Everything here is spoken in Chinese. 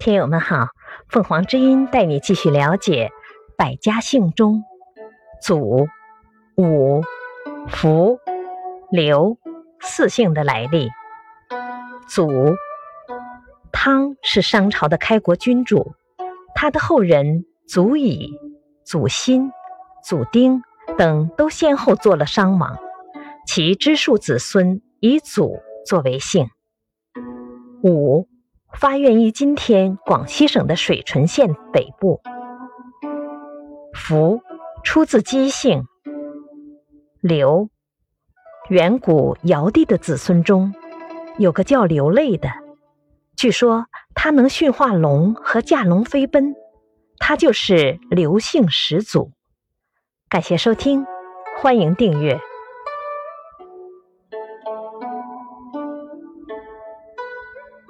听友们好，凤凰之音带你继续了解百家姓中祖、武、福、刘四姓的来历。祖汤是商朝的开国君主，他的后人祖乙、祖辛、祖丁等都先后做了商王，其支庶子孙以祖作为姓。武。发源于今天广西省的水淳县北部。福出自姬姓。刘，远古尧帝的子孙中有个叫刘类的，据说他能驯化龙和驾龙飞奔，他就是刘姓始祖。感谢收听，欢迎订阅。